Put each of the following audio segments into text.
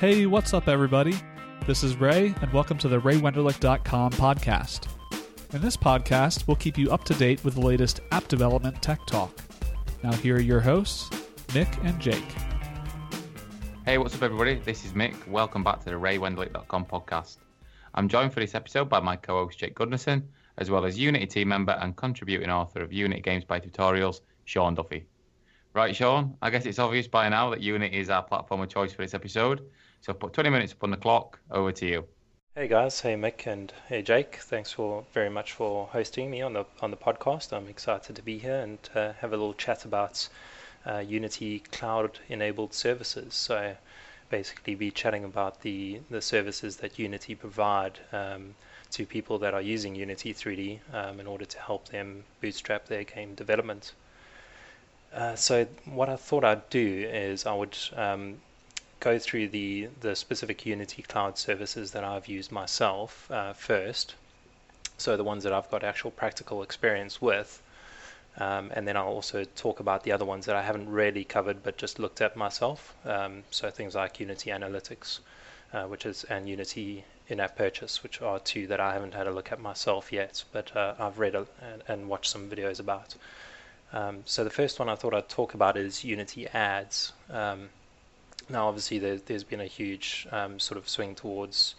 Hey, what's up, everybody? This is Ray, and welcome to the RayWenderlich.com podcast. In this podcast, we'll keep you up to date with the latest app development tech talk. Now, here are your hosts, Mic and Jake. Hey, what's up, everybody? This is Mic. Welcome back to the RayWenderlich.com podcast. I'm joined for this episode by my co host, Jake Gundersen, as well as Unity team member and contributing author of Unity Games by Tutorials, Sean Duffy. Right, Sean, I guess it's obvious by now that Unity is our platform of choice for this episode. So put 20 minutes upon the clock. Over to you. Hey guys, hey Mic and hey Jake. Thanks for very much for hosting me on the on the podcast. I'm excited to be here and uh, have a little chat about uh, Unity cloud enabled services. So basically be chatting about the the services that Unity provide um, to people that are using Unity 3D um, in order to help them bootstrap their game development. Uh, so what I thought I'd do is I would um, go through the, the specific Unity Cloud services that I've used myself uh, first. So the ones that I've got actual practical experience with. Um, and then I'll also talk about the other ones that I haven't really covered but just looked at myself. Um, so things like Unity Analytics, uh, which is and Unity in-app purchase, which are two that I haven't had a look at myself yet, but uh, I've read a, and, and, watched some videos about. Um, so the first one I thought I'd talk about is Unity Ads. Um, now, obviously, there, has been a huge um, sort of swing towards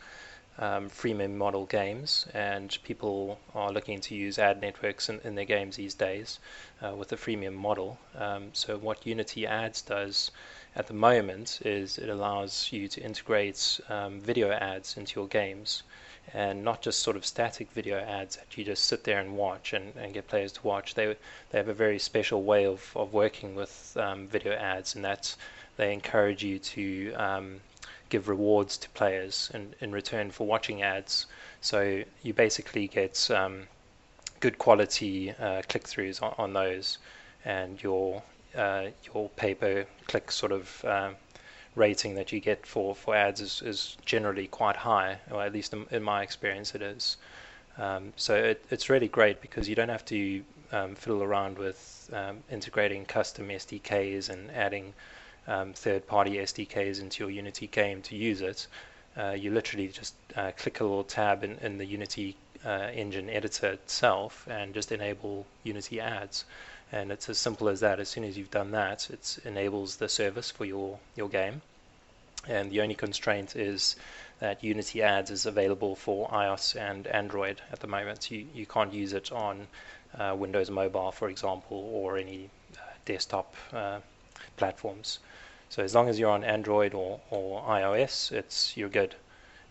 um, freemium model games, and people are looking to use ad networks in, in their games these days uh, with the freemium model. Um, so, what Unity Ads does at the moment is it allows you to integrate um, video ads into your games. And not just sort of static video ads that you just sit there and watch and, and get players to watch. They they have a very special way of, of working with um, video ads, and that's they encourage you to um, give rewards to players in, in return for watching ads. So you basically get um, good quality uh, click throughs on, on, those, and your uh, your pay per click sort of uh, rating that you get for, for ads is, is generally quite high, or at least in, in my experience it is. Um, so it, it's really great because you don't have to um, fiddle around with um, integrating custom SDKs and adding um, third-party SDKs into your Unity game to use it. Uh, you literally just uh, click a little tab in, in the Unity uh, engine editor itself and just enable Unity ads. And it's as simple as that. As soon as you've done that, it enables the service for your, your game. And the only constraint is that Unity Ads is available for iOS and Android at the moment. You, you can't use it on uh, Windows Mobile, for example, or any uh, desktop uh, platforms. So as long as you're on Android or, or iOS, it's you're good.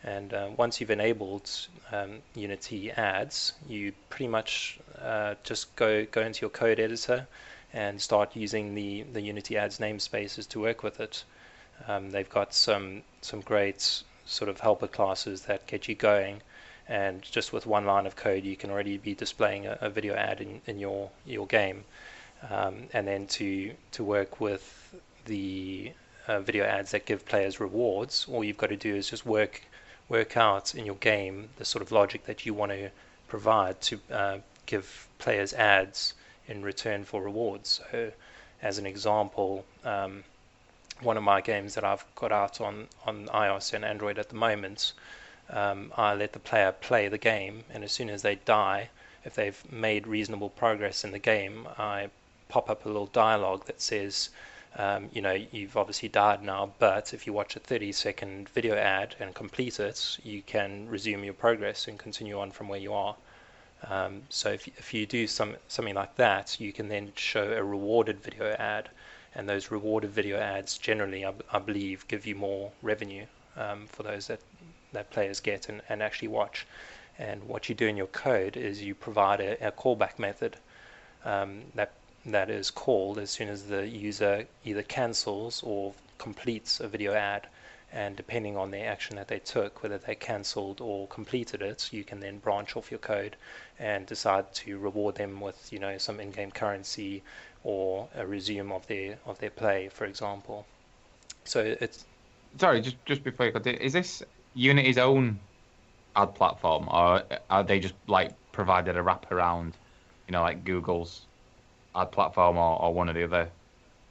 And uh, once you've enabled um, Unity ads, you pretty much uh, just go go into your code editor and start using the, the Unity ads namespaces to work with it. Um, they've got some some great sort of helper classes that get you going, and just with one line of code, you can already be displaying a, a video ad in, in your your game. Um, and then to to work with the uh, video ads that give players rewards, all you've got to do is just work work out in your game the sort of logic that you want to provide to uh, give players ads in return for rewards. So, as an example, um, one of my games that I've got out on, on iOS and Android at the moment, um, I let the player play the game, and as soon as they die, if they've made reasonable progress in the game, I pop up a little dialogue that says, um, you know, you've obviously died now, but if you watch a 30 second video ad and complete it, you can resume your progress and continue on from where you are. Um, so if, if you do some something like that, you can then show a rewarded video ad, and those rewarded video ads generally, I, I believe, give you more revenue um, for those that that players get and, and actually watch. And what you do in your code is you provide a, a callback method um, that that is called as soon as the user either cancels or completes a video ad. And depending on the action that they took, whether they cancelled or completed it, you can then branch off your code and decide to reward them with, you know, some in-game currency or a resume of their of their play, for example. So it's sorry, just just before you continue, is this Unity's own ad platform, or are they just like provided a wraparound, you know, like Google's ad platform or, or one of the other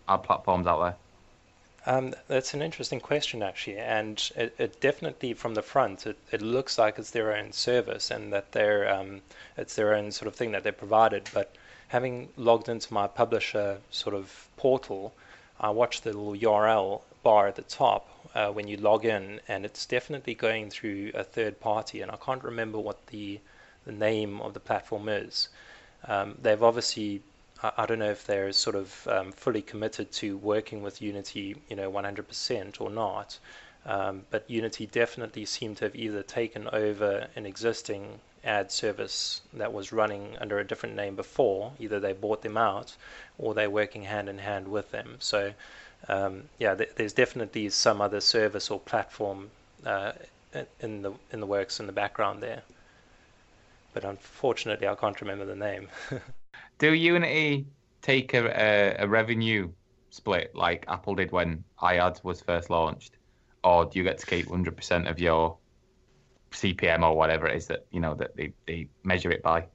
ad platforms out there? Um, that's an interesting question, actually, and it, it, definitely from the front, it, it looks like it's their own service and that they're um, it's their own sort of thing that they provided. But having logged into my publisher sort of portal, I watched the little URL bar at the top uh, when you log in, and it's definitely going through a third party, and I can't remember what the the name of the platform is. Um, they've obviously I, don't know if they're sort of um, fully committed to working with Unity, you know, 100% or not. Um, but Unity definitely seemed to have either taken over an existing ad service that was running under a different name before, either they bought them out or they're working hand in hand with them. So, um, yeah, th- there's definitely some other service or platform uh, in the in the works in the background there. But unfortunately, I can't remember the name. Do Unity take a, a, a revenue split like Apple did when iAds was first launched, or do you get to keep 100% of your CPM or whatever it is that you know that they, they measure it by?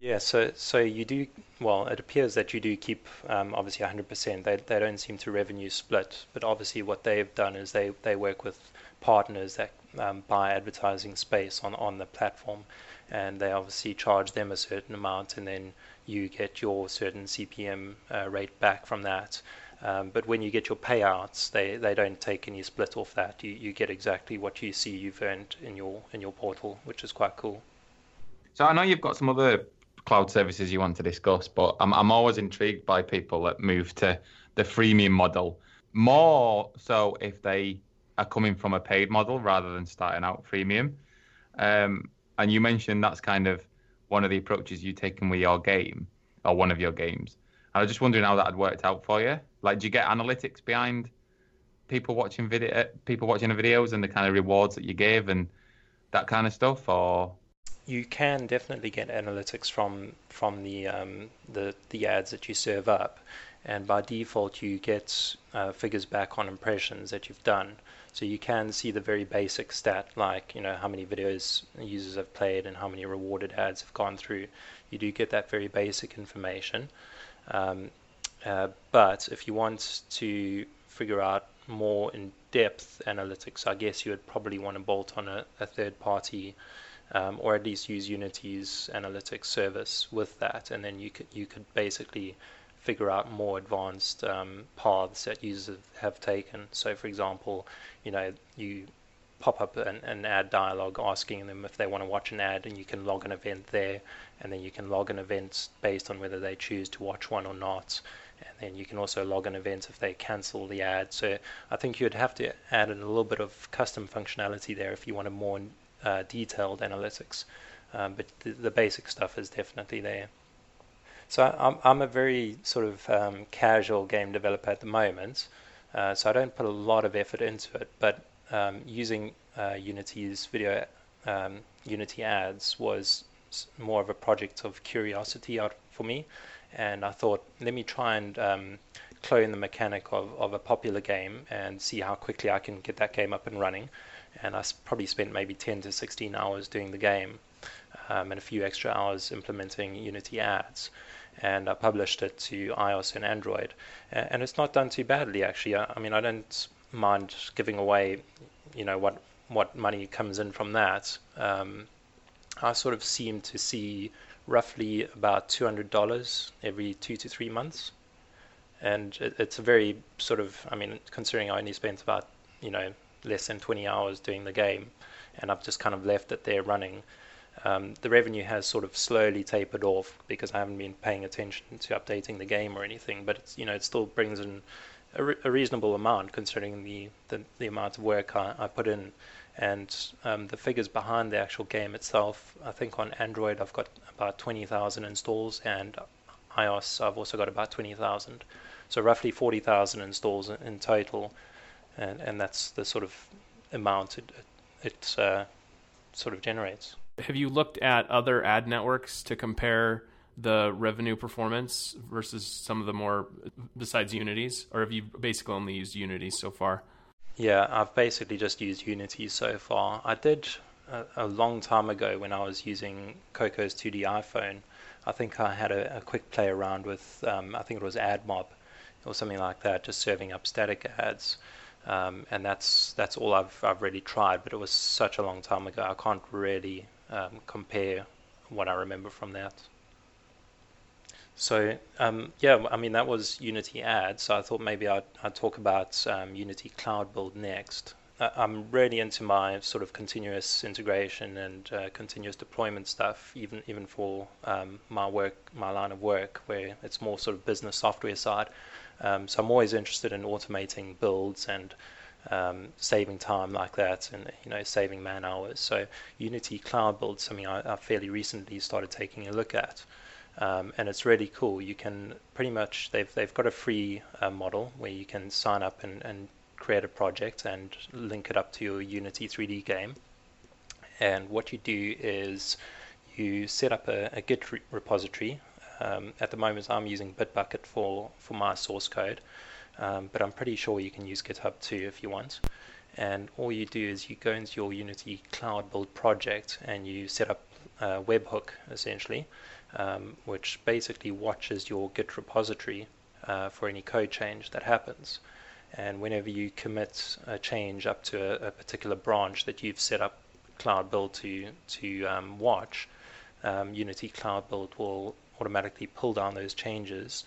Yeah, so so you do well. It appears that you do keep um, obviously 100%. They they don't seem to revenue split, but obviously what they've done is they they work with partners that um, buy advertising space on on the platform, and they obviously charge them a certain amount, and then you get your certain CPM uh, rate back from that. Um, but when you get your payouts, they, they don't take any split off that. You, you get exactly what you see you've earned in your in your portal, which is quite cool. So I know you've got some other cloud services you want to discuss, but I'm I'm always intrigued by people that move to the freemium model. More so if they are coming from a paid model rather than starting out freemium. Um, and you mentioned that's kind of one of the approaches you've taken with your game or one of your games. I was just wondering how that had worked out for you. Like, do you get analytics behind people watching video, people watching the videos, and the kind of rewards that you gave and that kind of stuff, or? You can definitely get analytics from from the um, the the ads that you serve up, and by default you get uh, figures back on impressions that you've done. So you can see the very basic stat, like you know how many videos users have played and how many rewarded ads have gone through. You do get that very basic information. Um, uh, but if you want to figure out more in-depth analytics, I guess you would probably want to bolt on a, a third-party, um, or at least use Unity's analytics service with that, and then you could you could basically figure out more advanced um, paths that users have taken. So, for example, you know, you pop up an, an ad dialog asking them if they want to watch an ad, and you can log an event there, and then you can log an event based on whether they choose to watch one or not. And then you can also log an event if they cancel the ad. So I think you'd have to add in a little bit of custom functionality there if you want a more uh, detailed analytics. Um, but the, the basic stuff is definitely there. So I'm I'm a very sort of um, casual game developer at the moment, uh, so I don't put a lot of effort into it. But um, using uh, Unity's video um, Unity ads was more of a project of curiosity for me, and I thought let me try and um, clone the mechanic of, of a popular game and see how quickly I can get that game up and running. And I probably spent maybe 10 to 16 hours doing the game um, and a few extra hours implementing Unity ads. And I published it to iOS and Android. And it's not done too badly, actually. I, mean, I don't mind giving away, you know, what, what money comes in from that. Um, I sort of seem to see roughly about $200 every two to three months. And it, it's a very sort of, I mean, considering I only spent about, you know, less than 20 hours doing the game, and I've just kind of left it there running um, the revenue has sort of slowly tapered off because I haven't been paying attention to updating the game or anything. But you know, it still brings in a, re- a reasonable amount considering the, the, the amount of work I, I put in. And um, the figures behind the actual game itself, I think on Android I've got about 20,000 installs, and iOS I've also got about 20,000. So roughly 40,000 installs in, in, total, and and that's the sort of amount it it, it uh, sort of generates. Have you looked at other ad networks to compare the revenue performance versus some of the more besides Unity's, or have you basically only used Unity so far? Yeah, I've basically just used Unity so far. I did a, a long time ago when I was using Cocos 2D iPhone. I think I had a, a quick play around with, um, I think it was AdMob, or something like that, just serving up static ads. Um, and that's that's all I've I've really tried, but it was such a long time ago. I can't really um, compare what I remember from that. So um, yeah, I mean that was Unity Ads. So I thought maybe I'd, I'd talk about um, Unity Cloud Build next. I'm really into my sort of continuous integration and uh, continuous deployment stuff, even even for um, my work, my line of work, where it's more sort of business software side. Um, so I'm always interested in automating builds and um, saving time like that, and you know saving man hours. So Unity Cloud Build, something I, I fairly recently started taking a look at. Um, and it's really cool. You can pretty much they've they've got a free uh, model where you can sign up and, and create a project and link it up to your Unity 3D game. And what you do is you set up a, a Git re- repository. Um, at the moment, I'm using Bitbucket for, for my source code, um, but I'm pretty sure you can use GitHub too if you want. And all you do is you go into your Unity Cloud Build project and you set up a webhook essentially, um, which basically watches your Git repository uh, for any code change that happens. And whenever you commit a change up to a, a particular branch that you've set up Cloud Build to to um, watch, um, Unity Cloud Build will automatically pull down those changes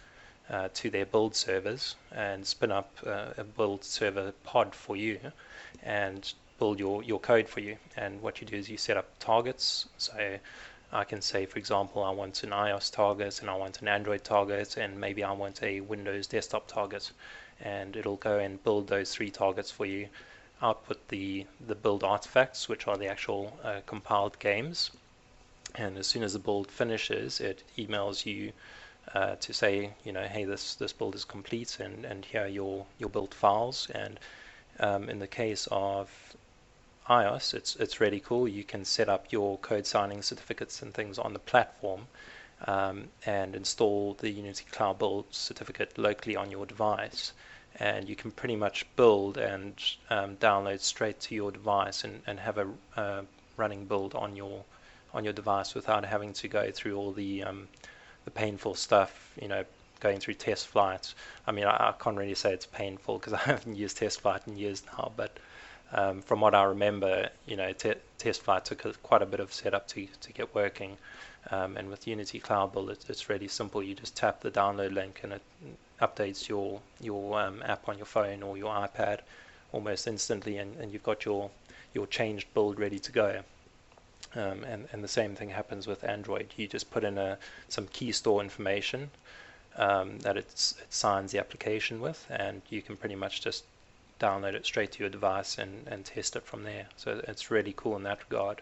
uh, to their build servers and spin up uh, a build server pod for you and build your, your code for you. And what you do is you set up targets. So I can say, for example, I want an iOS target and I want an Android target and maybe I want a Windows desktop target and it'll go and build those three targets for you, output the, the build artifacts, which are the actual uh, compiled games. And as soon as the build finishes, it emails you uh, to say, you know, hey, this, this build is complete and, and here are your, your build files. And um, in the case of iOS, it's, it's really cool. You can set up your code signing certificates and things on the platform um, and install the Unity Cloud Build certificate locally on your device. And you can pretty much build and um, download straight to your device and, and have a uh, running build on your on your device without having to go through all the um, the painful stuff, you know, going through TestFlights. I mean, I, I can't really say it's painful because I haven't used TestFlight in years now, but um, from what I remember, you know, te- TestFlight took a, quite a bit of setup to to get working. Um, and with Unity Cloud Build, it's, it's really simple. You just tap the download link and it updates your your um, app on your phone or your iPad almost instantly, and, and you've got your your changed build ready to go. Um, and and the same thing happens with Android. You just put in a some key store information um, that it's, it signs the application with, and you can pretty much just download it straight to your device and, and test it from there. So it's really cool in that regard.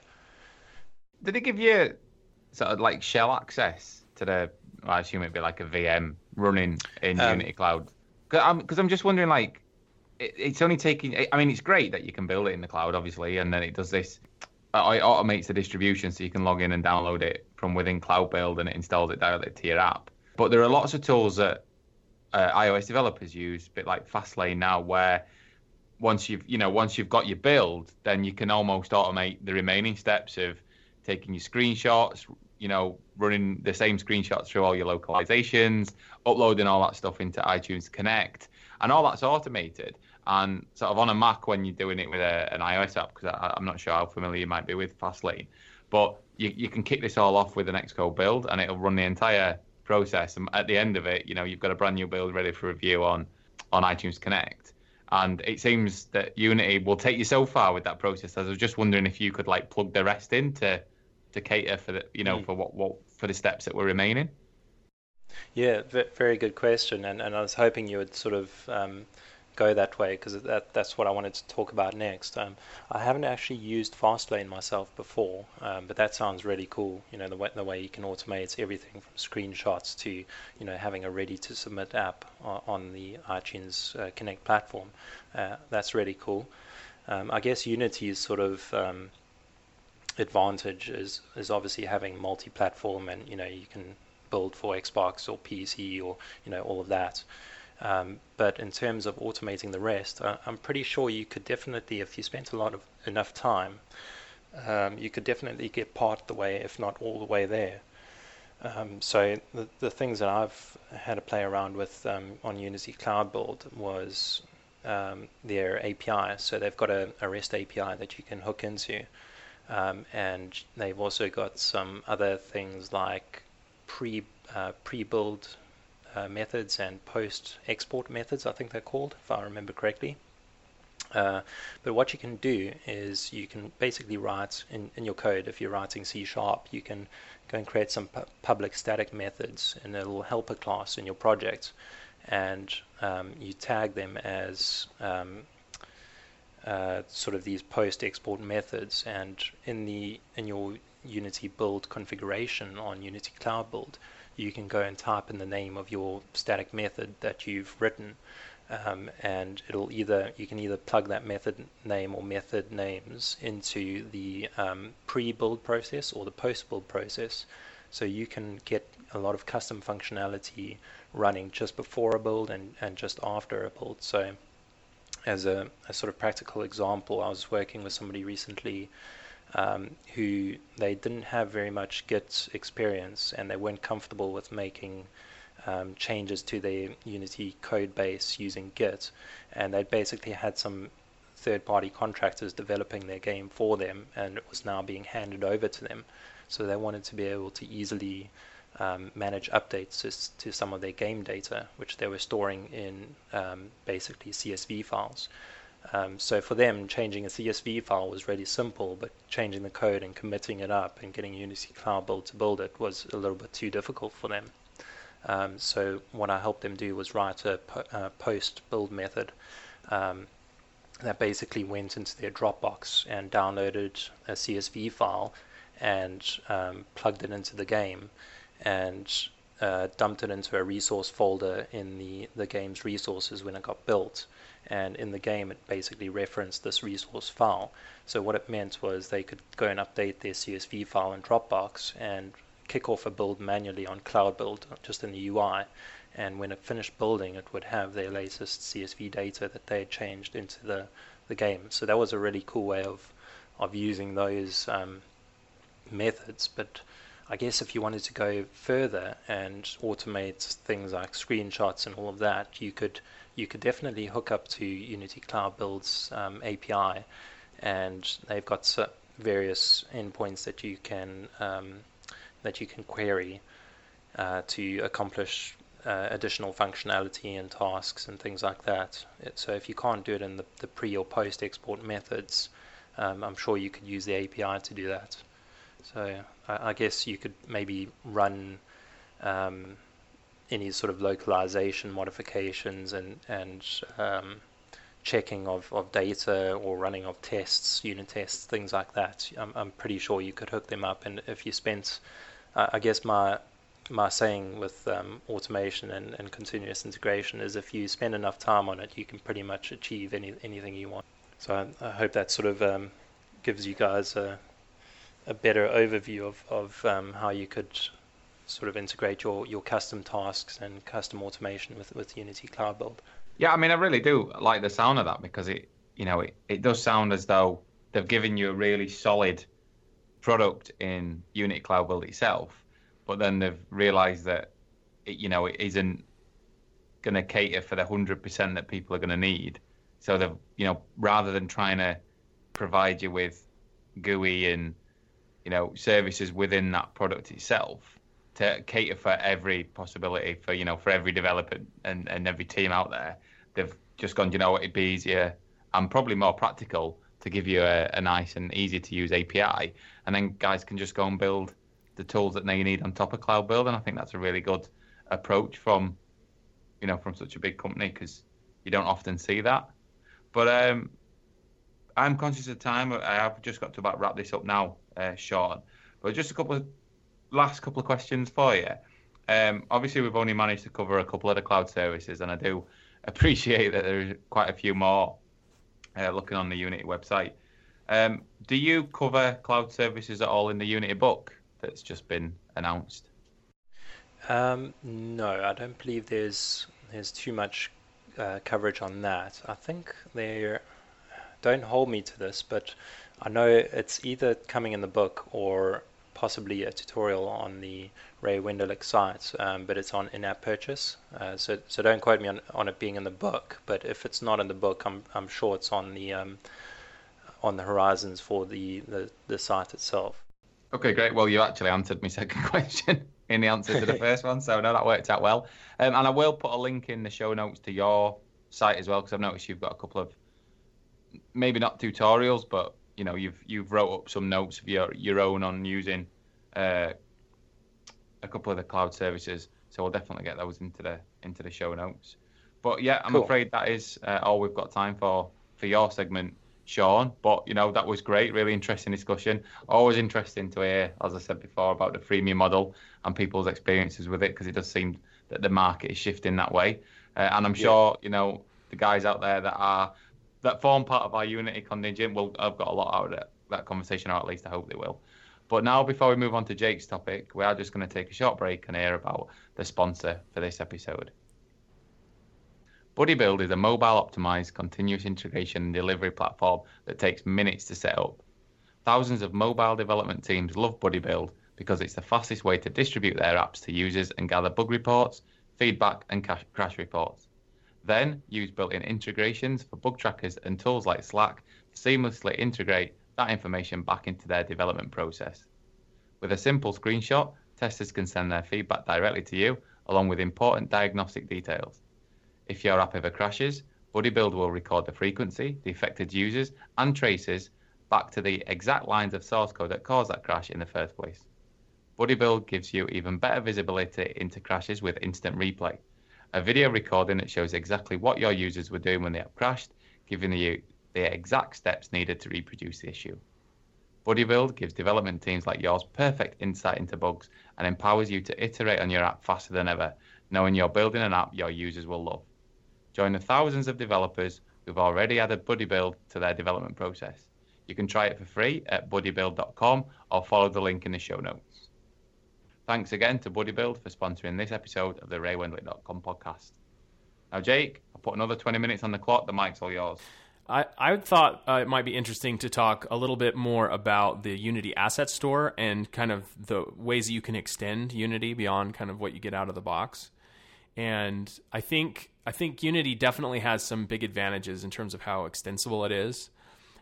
Did it give you sort of like shell access to the? Well, I assume it'd be like a VM running in um, Unity Cloud. Because I'm, cause I'm just wondering, like, it, it's only taking. I mean, it's great that you can build it in the cloud, obviously, and then it does this. Uh, it automates the distribution, so you can log in and download it from within Cloud Build, and it installs it directly to your app. But there are lots of tools that uh, iOS developers use, a bit like Fastlane now, where once you've you know once you've got your build, then you can almost automate the remaining steps of taking your screenshots, you know, running the same screenshots through all your localizations, uploading all that stuff into iTunes Connect, and all that's automated. And sort of on a Mac when you're doing it with a, an iOS app, because I'm not sure how familiar you might be with Fastlane, but you, you can kick this all off with an Xcode build, and it'll run the entire process. And at the end of it, you know, you've got a brand new build ready for review on on iTunes Connect. And it seems that Unity will take you so far with that process. I was just wondering if you could like plug the rest in to to cater for the you know mm. for what what for the steps that were remaining? Yeah, very good question, and and I was hoping you would sort of um, go that way because that that's what I wanted to talk about next. Um, I haven't actually used Fastlane myself before, um, but that sounds really cool. You know, the way, the way you can automate everything from screenshots to you know having a ready to submit app on, on the iTunes uh, Connect platform. Uh, that's really cool. Um, I guess Unity is sort of um, advantage is is obviously having multi-platform, and you know you can build for Xbox or PC or you know all of that. Um, but in terms of automating the rest, uh, I'm pretty sure you could definitely, if you spent a lot of enough time, um, you could definitely get part the way, if not all the way there. Um, so the, the things that I've had to play around with um, on Unity Cloud Build was um, their API. So they've got a, a, REST API that you can hook into, um, and they've also got some other things like pre uh, pre-build uh, methods and post-export methods. I think they're called, if I remember correctly. Uh, but what you can do is you can basically write in, in your code, if you're writing C Sharp, you can go and create some pu public static methods in a little helper class in your project. And um, you tag them as um, uh, sort of these post export methods. And in, the, in your Unity build configuration on Unity Cloud Build, you can go and type in the name of your static method that you've written um, and it'll either you can either plug that method name or method names into the um, pre-build process or the post-build process. So you can get a lot of custom functionality running just before a build and, and just after a build. So as a, a sort of practical example I was working with somebody recently um, who they didn't have very much Git experience and they weren't comfortable with making um, changes to their Unity code base using Git, and they basically had some third-party contractors developing their game for them, and it was now being handed over to them. So they wanted to be able to easily um, manage updates to, some of their game data, which they were storing in um, basically CSV files. Um, so for them, changing a CSV file was really simple, but changing the code and committing it up and getting Unity Cloud Build to build it was a little bit too difficult for them. Um, so what I helped them do was write a, po- a post build method um, that basically went into their Dropbox and downloaded a CSV file and um, plugged it into the game and uh, dumped it into a resource folder in the, the game's resources when it got built. And in the game, it basically referenced this resource file. So what it meant was they could go and update their CSV file in Dropbox and kick off a build manually on Cloud Build, just in the UI. And when it finished building, it would have their latest CSV data that they had changed into the, the game. So that was a really cool way of, of using those um, methods. But I guess if you wanted to go further and automate things like screenshots and all of that, you could you could definitely hook up to Unity Cloud Build's um, API, and they've got various endpoints that you can um, that you can query uh, to accomplish uh, additional functionality and tasks and things like that. It, so if you can't do it in the, the pre or post export methods, um, I'm sure you could use the API to do that. So I, I guess you could maybe run um, any sort of localization modifications and and um, checking of, of data or running of tests, unit tests, things like that. I'm, I'm pretty sure you could hook them up, and if you spent I guess my my saying with um, automation and, and continuous integration is if you spend enough time on it, you can pretty much achieve any anything you want. So I, I hope that sort of um, gives you guys a, a better overview of, of um, how you could sort of integrate your, your custom tasks and custom automation with, with Unity Cloud Build. Yeah, I mean, I really do like the sound of that because it, you know, it, it does sound as though they've given you a really solid product in Unity Cloud Build itself, but then they've realized that it, you know it isn't going to cater for the hundred percent that people are going to need. So they've you know rather than trying to provide you with GUI and you know services within that product itself to cater for every possibility for you know for every developer and, and every team out there, they've just gone. You know, it'd be easier and probably more practical to give you a, a nice and easy to use API, and then guys can just go and build the tools that they need on top of Cloud Build. And I think that's a really good approach from you know from such a big company because you don't often see that. But um, I'm conscious of time. I have just got to about wrap this up now, uh, Sean. But just a couple of last couple of questions for you. Um, obviously, we've only managed to cover a couple of the cloud services, and I do appreciate that there's quite a few more uh, looking on the Unity website. Um, do you cover cloud services at all in the Unity book that's just been announced? Um, no, I don't believe there's there's too much uh, coverage on that. I think they don't hold me to this, but I know it's either coming in the book or possibly a tutorial on the Ray Wenderlich site, um, but it's on in-app purchase. Uh, so so don't quote me on, on it being in the book, but if it's not in the book, I'm I'm sure it's on the um, on the horizons for the, the, the site itself. Okay, great. Well, you actually answered my second question in the answer to the first one, so no, that worked out well. Um, and I will put a link in the show notes to your site as well, because I've noticed you've got a couple of maybe not tutorials, but you know you've you've wrote up some notes of your your own on using uh, a couple of the cloud services. So we'll definitely get those into the into the show notes. But yeah, I'm cool. afraid that is uh, all we've got time for for your segment, Sean. But you know that was great, really interesting discussion. Always interesting to hear, as I said before, about the freemium model and people's experiences with it, because it does seem that the market is shifting that way. Uh, and I'm sure you know the guys out there that are that form part of our Unity contingent will have got a lot out of it, that conversation, or at least I hope they will. But now, before we move on to Jake's topic, we are just going to take a short break and hear about the sponsor for this episode. BuddyBuild is a mobile optimized continuous integration and delivery platform that takes minutes to set up. Thousands of mobile development teams love BuddyBuild because it's the fastest way to distribute their apps to users and gather bug reports, feedback, and crash reports. Then use built-in integrations for bug trackers and tools like Slack to seamlessly integrate that information back into their development process. With a simple screenshot, testers can send their feedback directly to you, along with important diagnostic details. If your app ever crashes, BuddyBuild will record the frequency, the affected users, and traces back to the exact lines of source code that caused that crash in the first place. BuddyBuild gives you even better visibility into crashes with instant replay a video recording that shows exactly what your users were doing when the app crashed, giving you the exact steps needed to reproduce the issue. BuddyBuild gives development teams like yours perfect insight into bugs and empowers you to iterate on your app faster than ever, knowing you're building an app your users will love. Join the thousands of developers who've already added BuddyBuild to their development process. You can try it for free at buddybuild.com or follow the link in the show notes. Thanks again to BuddyBuild for sponsoring this episode of the RayWenderlich.com podcast. Now, Jake, I'll put another 20 minutes on the clock. The mic's all yours. I, I thought uh, it might be interesting to talk a little bit more about the Unity Asset Store and kind of the ways you can extend Unity beyond kind of what you get out of the box. And I think I think Unity definitely has some big advantages in terms of how extensible it is.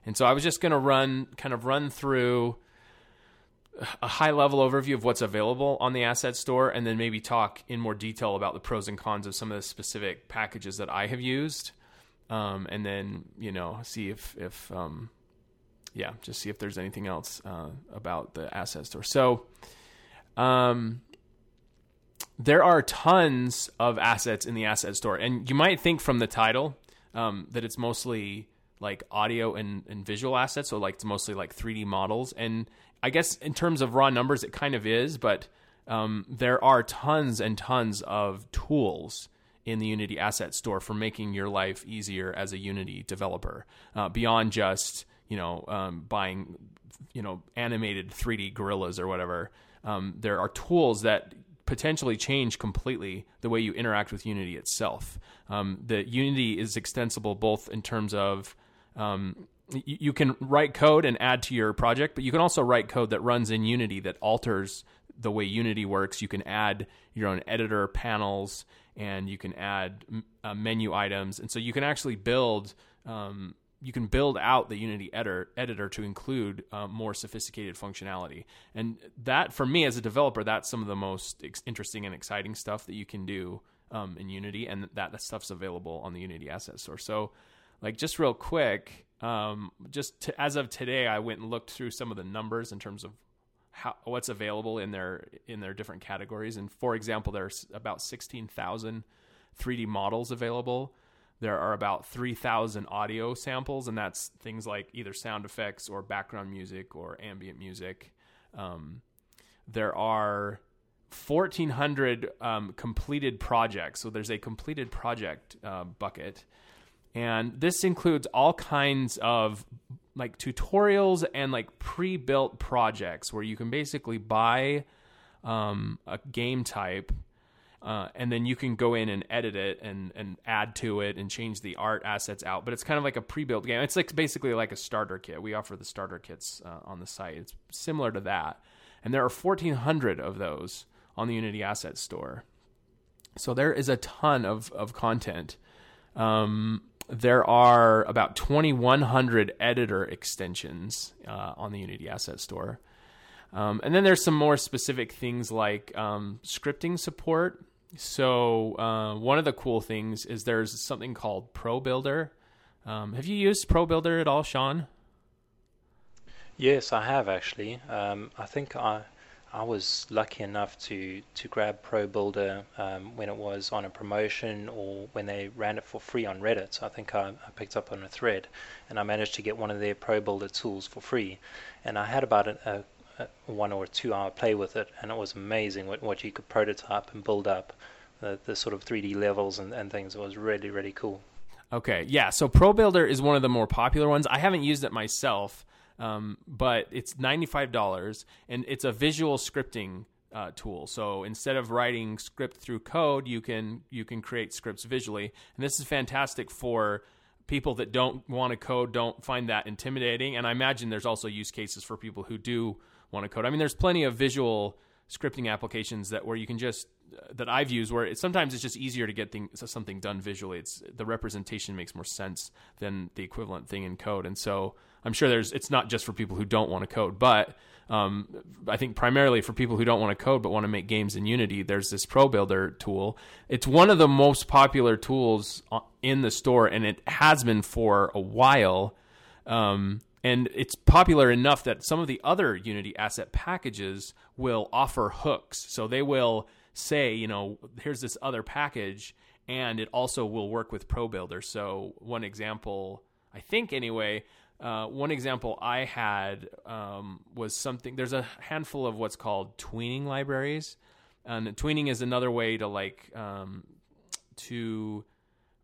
And so I was just going to run kind of run through a high level overview of what's available on the asset store and then maybe talk in more detail about the pros and cons of some of the specific packages that I have used. Um, and then, you know, see if, if, um, yeah, just see if there's anything else, uh, about the asset store. So, um, there are tons of assets in the asset store and you might think from the title, um, that it's mostly like audio and, and visual assets. So like it's mostly like 3D models. And I guess in terms of raw numbers, it kind of is, but um, there are tons and tons of tools in the Unity Asset Store for making your life easier as a Unity developer, uh, beyond just you know um, buying you know animated 3D gorillas or whatever. Um, there are tools that potentially change completely the way you interact with Unity itself. Um, the Unity is extensible both in terms of um, you can write code and add to your project, but you can also write code that runs in Unity that alters the way Unity works. You can add your own editor panels and you can add uh, menu items, and so you can actually build. Um, you can build out the Unity editor, editor to include uh, more sophisticated functionality, and that for me as a developer, that's some of the most ex- interesting and exciting stuff that you can do um, in Unity, and that, that stuff's available on the Unity Asset Store. So, like just real quick, um, just to, as of today, I went and looked through some of the numbers in terms of how what's available in their in their different categories. And for example, there's about sixteen thousand 3D models available. There are about 3,000 audio samples, and that's things like either sound effects or background music or ambient music. Um, there are 1,400 um, completed projects. So there's a completed project uh, bucket and this includes all kinds of like tutorials and like pre-built projects where you can basically buy um, a game type uh, and then you can go in and edit it and, and add to it and change the art assets out. But it's kind of like a pre-built game. It's like basically like a starter kit. We offer the starter kits uh, on the site. It's similar to that. and there are 1,400 of those on the Unity Asset Store. So there is a ton of of content. Um, there are about 2,100 editor extensions uh, on the Unity Asset Store. Um, and then there's some more specific things like um, scripting support. So uh, one of the cool things is there's something called Pro Builder. Um, have you used Pro Builder at all, Sean? Yes, I have actually. Um, I think I I was lucky enough to to grab Pro Builder um, when it was on a promotion or when they ran it for free on Reddit. So I think I, I, picked up on a thread, and I managed to get one of their Pro Builder tools for free. And I had about a, a, a one or two hour play with it, and it was amazing what, what you could prototype and build up, the, the sort of 3D levels and, and things. It was really really cool. Okay, yeah. So Pro Builder is one of the more popular ones. I haven't used it myself. Um, but it's $95 and it's a visual scripting uh, tool. So instead of writing script through code, you can you can create scripts visually, and this is fantastic for people that don't want to code, don't find that intimidating. And I imagine there's also use cases for people who do want to code. I mean, there's plenty of visual scripting applications that where you can just that I've used where it, sometimes it's just easier to get something done visually. It's the representation makes more sense than the equivalent thing in code, and so I'm sure there's it's not just for people who don't want to code, but um, I think primarily for people who don't want to code but want to make games in Unity, there's this Pro Builder tool. It's one of the most popular tools in the store, and it has been for a while. Um, and it's popular enough that some of the other Unity asset packages will offer hooks. So they will say, you know, here's this other package, and it also will work with Pro Builder. So one example, I think anyway, uh, one example I had um, was something. There's a handful of what's called tweening libraries, and tweening is another way to like um, to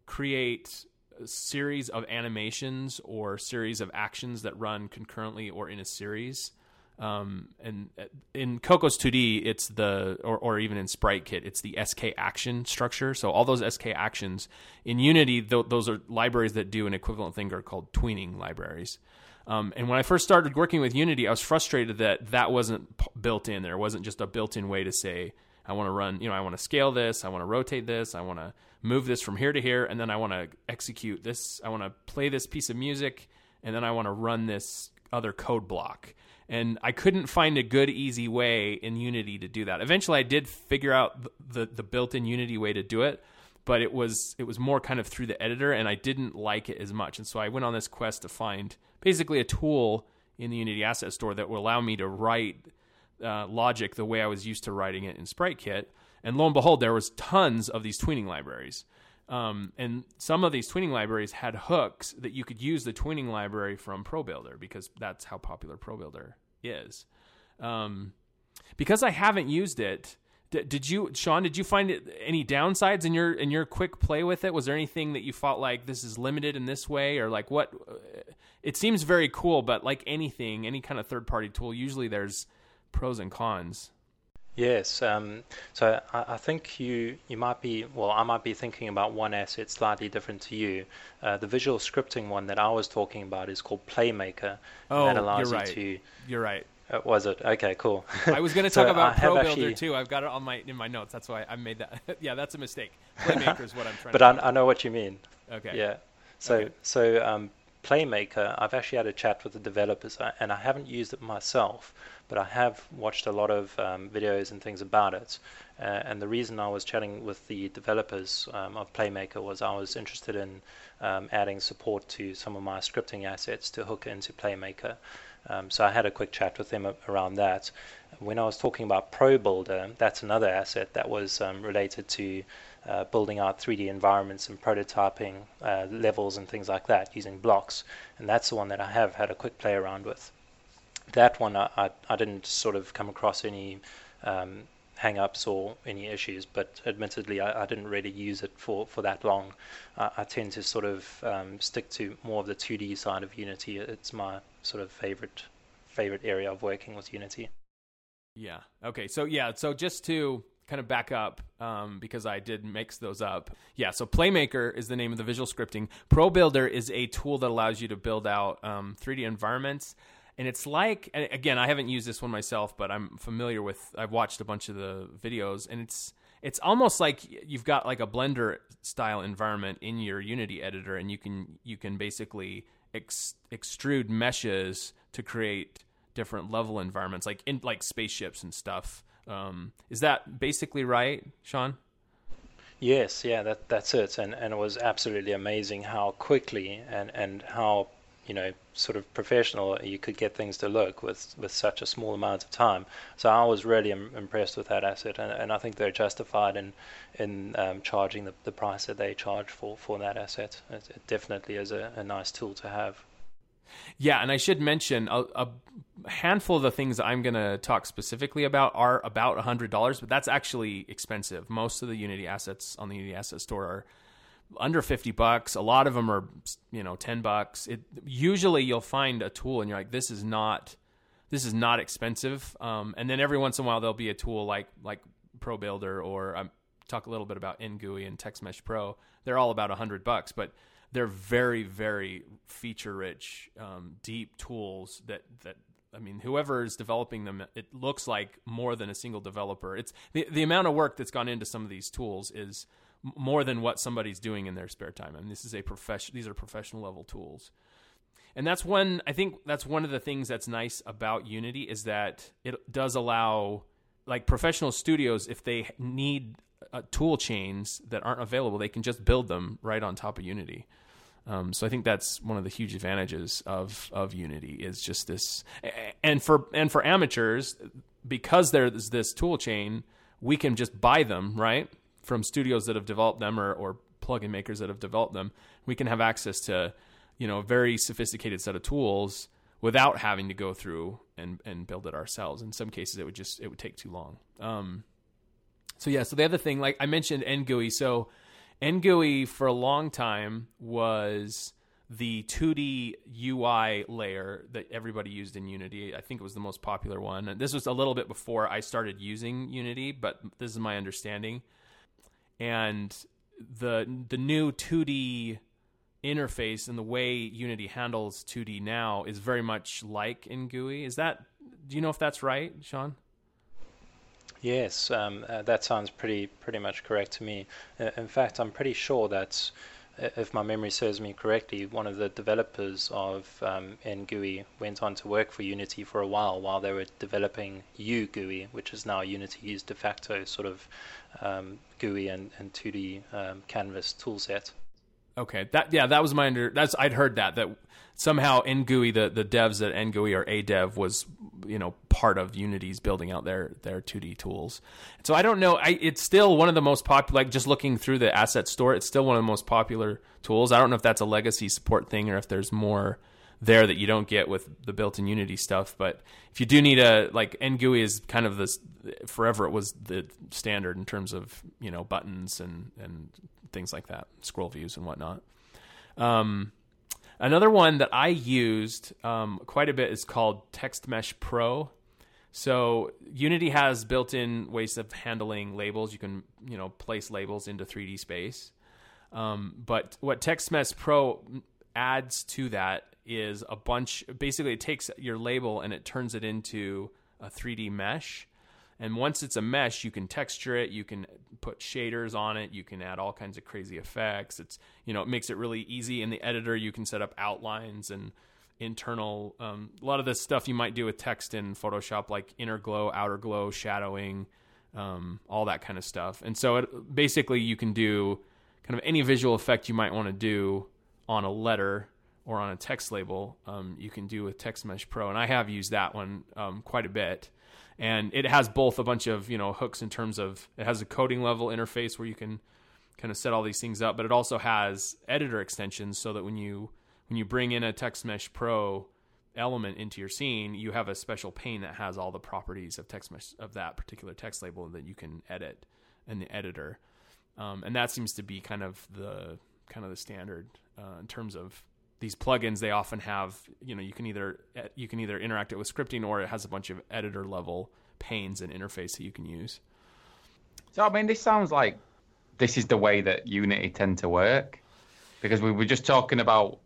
create a series of animations or series of actions that run concurrently or in a series. Um, and uh, in Cocos 2D, it's the or, or even in Sprite Kit, it's the SK action structure. So all those SK actions in Unity, th- those are libraries that do an equivalent thing are called tweening libraries. Um, and when I first started working with Unity, I was frustrated that that wasn't p- built in. There wasn't just a built-in way to say, I want to run, you know, I want to scale this, I want to rotate this, I want to move this from here to here, and then I want to execute this. I want to play this piece of music, and then I want to run this other code block and I couldn't find a good, easy way in Unity to do that. Eventually, I did figure out the the built-in Unity way to do it, but it was it was more kind of through the editor, and I didn't like it as much. And so I went on this quest to find basically a tool in the Unity Asset Store that will allow me to write uh, logic the way I was used to writing it in SpriteKit. And lo and behold, there was tons of these tweening libraries. Um, and some of these tweening libraries had hooks that you could use the tweening library from ProBuilder because that's how popular ProBuilder is. Um, because I haven't used it, did you, Sean? Did you find it, any downsides in your in your quick play with it? Was there anything that you felt like this is limited in this way, or like what? It seems very cool, but like anything, any kind of third party tool, usually there's pros and cons. Yes. Um, so I, I, think you you might be well. I might be thinking about one asset slightly different to you. Uh, the visual scripting one that I was talking about is called Playmaker. Oh, that allows you're right. You to, you're right. Uh, was it okay? Cool. I was going to talk so about Pro Builder actually, too. I've got it on my in my notes. That's why I made that. yeah, that's a mistake. Playmaker is what I'm trying. but I, I, know what you mean. Okay. Yeah. So okay. so um, Playmaker, I've actually had a chat with the developers, uh, and I haven't used it myself, but I have watched a lot of um, videos and things about it. Uh, and the reason I was chatting with the developers um, of Playmaker was I was interested in um, adding support to some of my scripting assets to hook into Playmaker. Um, so I had a quick chat with them around that. When I was talking about Pro Builder, that's another asset that was um, related to uh, building out 3D environments and prototyping uh, levels and things like that using blocks. And that's the one that I have had a quick play around with. That one I, I, I didn't sort of come across any um, hang-ups or any issues, but admittedly I, I, didn't really use it for, for that long. I, I tend to sort of um, stick to more of the 2D side of Unity. It's my sort of favorite favorite area of working with Unity. Yeah. Okay. So yeah. So just to kind of back up um, because I did mix those up. Yeah, so Playmaker is the name of the visual scripting. Pro Builder is a tool that allows you to build out um, 3D environments. and it's like again I haven't used this one myself, but I'm familiar with. I've watched a bunch of the videos, and it's it's almost like you've got like a Blender style environment in your Unity editor, and you can you can basically ex- extrude meshes to create different level environments, like in like spaceships and stuff. Um, is that basically right, Sean? Yes, yeah, that that's it, and and it was absolutely amazing how quickly and and how you know sort of professional you could get things to look with with such a small amount of time. So I was really Im- impressed with that asset, and, and I think they're justified in in um, charging the, the price that they charge for for that asset. It, it definitely is a, a nice tool to have. Yeah, and I should mention a, a handful of the things I'm going to talk specifically about are about $100, but that's actually expensive. Most of the Unity assets on the Unity Asset Store are under 50 bucks. A lot of them are, you know, 10 bucks. It usually you'll find a tool and you're like this is not this is not expensive. Um, and then every once in a while there'll be a tool like like ProBuilder or um, talk a little bit about NGUI and TextMesh Pro. They're all about 100 bucks, but they're very very feature rich um, deep tools that that I mean, whoever is developing them, it looks like more than a single developer. It's the the amount of work that's gone into some of these tools is more than what somebody's doing in their spare time. I mean, this is a profession; these are professional level tools, and that's one. I think that's one of the things that's nice about Unity is that it does allow like professional studios if they need uh, tool chains that aren't available, they can just build them right on top of Unity. Um, so I think that's one of the huge advantages of of Unity is just this, and for and for amateurs, because there's this tool chain, we can just buy them right from studios that have developed them or or plugin makers that have developed them. We can have access to you know a very sophisticated set of tools without having to go through and and build it ourselves. In some cases, it would just it would take too long. Um, so yeah, so the other thing, like I mentioned, NGUI. So NGUI for a long time was the 2D UI layer that everybody used in Unity. I think it was the most popular one. And this was a little bit before I started using Unity, but this is my understanding. And the the new 2D interface and the way Unity handles 2D now is very much like NGUI. Is that do you know if that's right, Sean? Yes, um, uh, that sounds pretty pretty much correct to me. Uh, in fact, I'm pretty sure that, uh, if my memory serves me correctly, one of the developers of um, NGUI went on to work for Unity for a while while they were developing UGUI, which is now Unity's de facto sort of um, GUI and, and 2D um, canvas toolset. Okay, that yeah, that was my under. That's I'd heard that that somehow NGUI, the the devs at NGUI or ADev was you know part of Unity's building out their their 2D tools. So I don't know. I it's still one of the most popular. Like just looking through the asset store, it's still one of the most popular tools. I don't know if that's a legacy support thing or if there's more there that you don't get with the built-in Unity stuff. But if you do need a like NGUI is kind of this forever it was the standard in terms of you know buttons and and things like that, scroll views and whatnot. Um, Another one that I used um, quite a bit is called TextMesh Pro. So Unity has built-in ways of handling labels. You can you know place labels into 3D space. Um, but what TextMesh Pro adds to that is a bunch. Basically, it takes your label and it turns it into a 3D mesh. And once it's a mesh, you can texture it, you can put shaders on it, you can add all kinds of crazy effects. It's you know it makes it really easy in the editor. You can set up outlines and internal um, a lot of the stuff you might do with text in Photoshop, like inner glow, outer glow, shadowing, um, all that kind of stuff. And so it, basically, you can do kind of any visual effect you might want to do on a letter or on a text label. Um, you can do with TextMesh Pro, and I have used that one um, quite a bit and it has both a bunch of you know hooks in terms of it has a coding level interface where you can kind of set all these things up, but it also has editor extensions so that when you when you bring in a TextMesh Pro element into your scene, you have a special pane that has all the properties of TextMesh of that particular text label that you can edit in the editor, um, and that seems to be kind of the kind of the standard uh, in terms of these plugins they often have you know you can either eh, you can either interact it with scripting or it has a bunch of editor level panes and interface that you can use so i mean this sounds like this is the way that unity tend to work because we were just talking about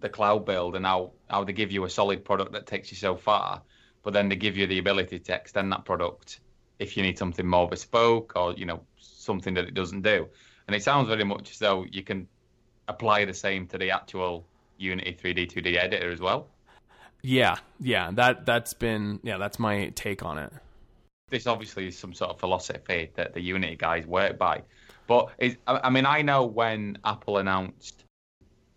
the cloud build and how how they give you a solid product that takes you so far, but then they give you the ability to extend that product if you need something more bespoke or you know something that it doesn't do. And it sounds very much as though you can apply the same to the actual Unity 3D 2D editor as well. Yeah, yeah, that that's been yeah, that's my take on it. This obviously is some sort of philosophy that the Unity guys work by, but I mean, I know when Apple announced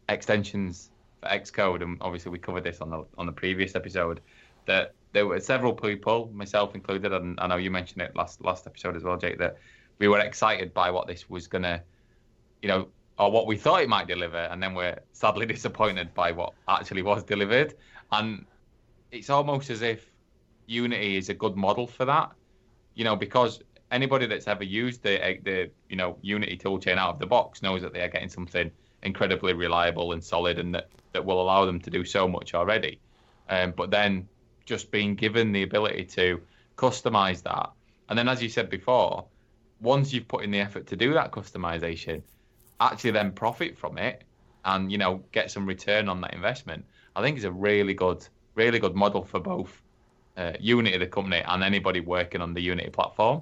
extensions for Xcode, and obviously we covered this on the on the previous episode, that there were several people, myself included, and I know you mentioned it last last episode as well, Jake, that we were excited by what this was gonna, you know, or what we thought it might deliver, and then we're sadly disappointed by what actually was delivered. And it's almost as if Unity is a good model for that, you know, because anybody that's ever used the the you know Unity toolchain out of the box knows that they are getting something incredibly reliable and solid, and that that will allow them to do so much already. Um, but then just being given the ability to customize that, and then as you said before, once you've put in the effort to do that customization, actually then profit from it and you know get some return on that investment. I think is a really good, really good model for both uh, Unity, the company, and anybody working on the Unity platform.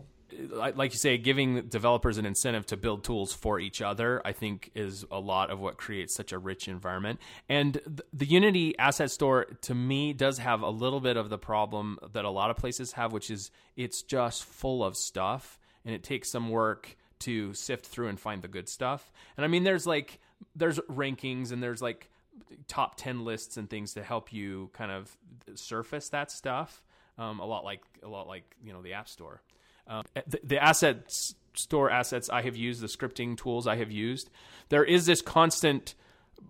Like you say, giving developers an incentive to build tools for each other, I think, is a lot of what creates such a rich environment. And the Unity Asset Store, to me, does have a little bit of the problem that a lot of places have, which is it's just full of stuff and it takes some work to sift through and find the good stuff. And I mean, there's like there's rankings and there's like top 10 lists and things to help you kind of surface that stuff um, a lot like a lot like you know the app store um, the, the assets store assets i have used the scripting tools i have used there is this constant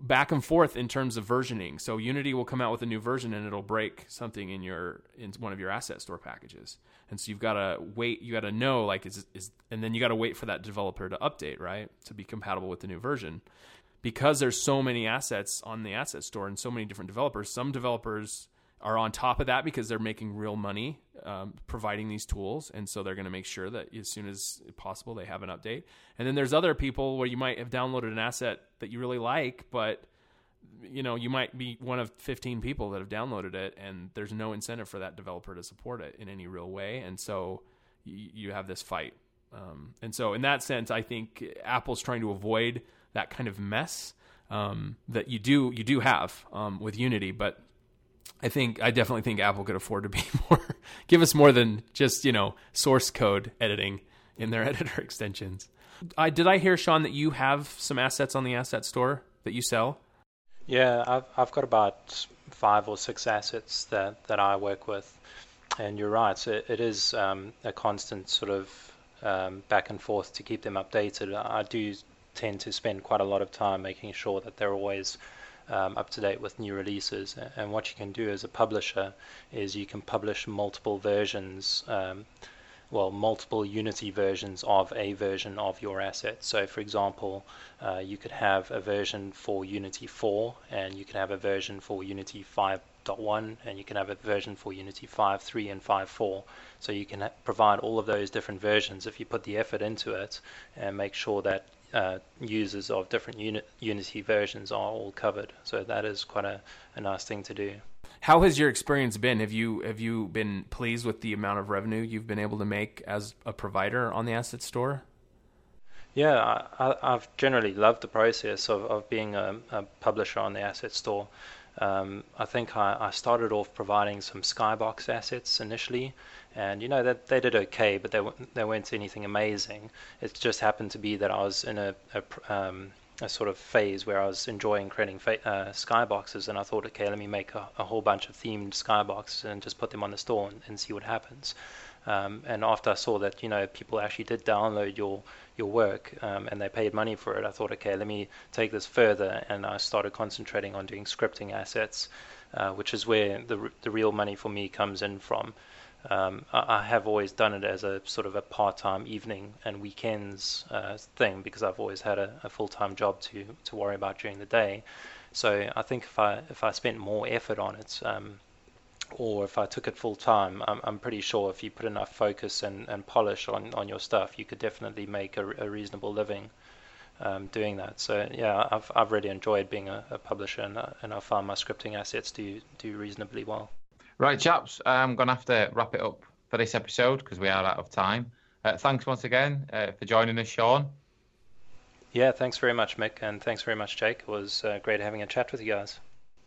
back and forth in terms of versioning. So unity will come out with a new version and it'll break something in your in one of your asset store packages. And so you've got to wait you got to know like is is and then you got to wait for that developer to update right? To be compatible with the new version. Because there's so many assets on the asset store and so many different developers, some developers are on top of that because they're making real money um, providing these tools, and so they're going to make sure that as soon as possible they have an update. And then there's other people where you might have downloaded an asset that you really like, but you know you might be one of 15 people that have downloaded it, and there's no incentive for that developer to support it in any real way, and so you, you have this fight. Um, and so in that sense, I think Apple's trying to avoid that kind of mess um, that you do you do have um, with Unity, but I think I definitely think Apple could afford to be more give us more than just you know source code editing in their editor extensions. I did I hear Sean that you have some assets on the asset store that you sell? Yeah, I've I've got about five or six assets that that I work with, and you're right. So it is um, a constant sort of um, back and forth to keep them updated. I do tend to spend quite a lot of time making sure that they're always um, up to date with new releases. And what you can do as a publisher is you can publish multiple versions, um, well, multiple Unity versions of a version of your asset. So, for example, uh, you could have a version for Unity 4, and you can have a version for Unity 5.1, and you can have a version for Unity 5.3 and 5.4. So you can provide all of those different versions if you put the effort into it and make sure that uh, users of different uni- Unity versions are all covered. So that is quite a, a nice thing to do. How has your experience been? Have you have you been pleased with the amount of revenue you've been able to make as a provider on the asset store? Yeah, I, have generally loved the process of, of being a, a publisher on the asset store. Um, I think I, I, started off providing some Skybox assets initially, and you know that they did okay, but they they weren't anything amazing. It just happened to be that I was in a a, um, a sort of phase where I was enjoying creating fa- uh, skyboxes, and I thought, okay, let me make a, a, whole bunch of themed skyboxes and just put them on the store and, and see what happens. Um, and after I saw that, you know, people actually did download your your work um, and they paid money for it, I thought, okay, let me take this further, and I started concentrating on doing scripting assets, uh, which is where the the real money for me comes in from. Um, I, have always done it as a sort of a part-time evening and weekends uh, thing because I've always had a, a, full-time job to to worry about during the day. So I think if I if I spent more effort on it, um, or if I took it full time, I'm, I'm pretty sure if you put enough focus and, and polish on, on your stuff, you could definitely make a, a reasonable living. um, doing that. So yeah, I've I've really enjoyed being a, a publisher, and, uh, and I found my scripting assets do do reasonably well. Right, chaps, I'm going to have to wrap it up for this episode because we are out of time. Uh, thanks once again uh, for joining us, Sean. Yeah, thanks very much, Mic, and thanks very much, Jake. It was uh, great having a chat with you guys.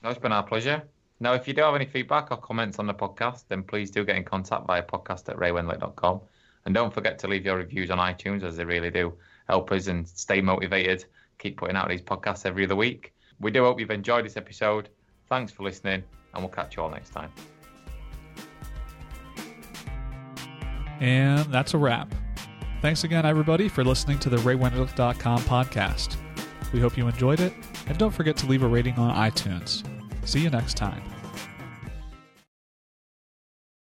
No, it's been our pleasure. Now, if you do have any feedback or comments on the podcast, then please do get in contact via podcast at raywenderlich.com. And don't forget to leave your reviews on iTunes, as they really do help us and stay motivated. Keep putting out these podcasts every other week. We do hope you've enjoyed this episode. Thanks for listening, and we'll catch you all next time. And that's a wrap. Thanks again, everybody, for listening to the RayWenderlich.com podcast. We hope you enjoyed it, and don't forget to leave a rating on iTunes. See you next time.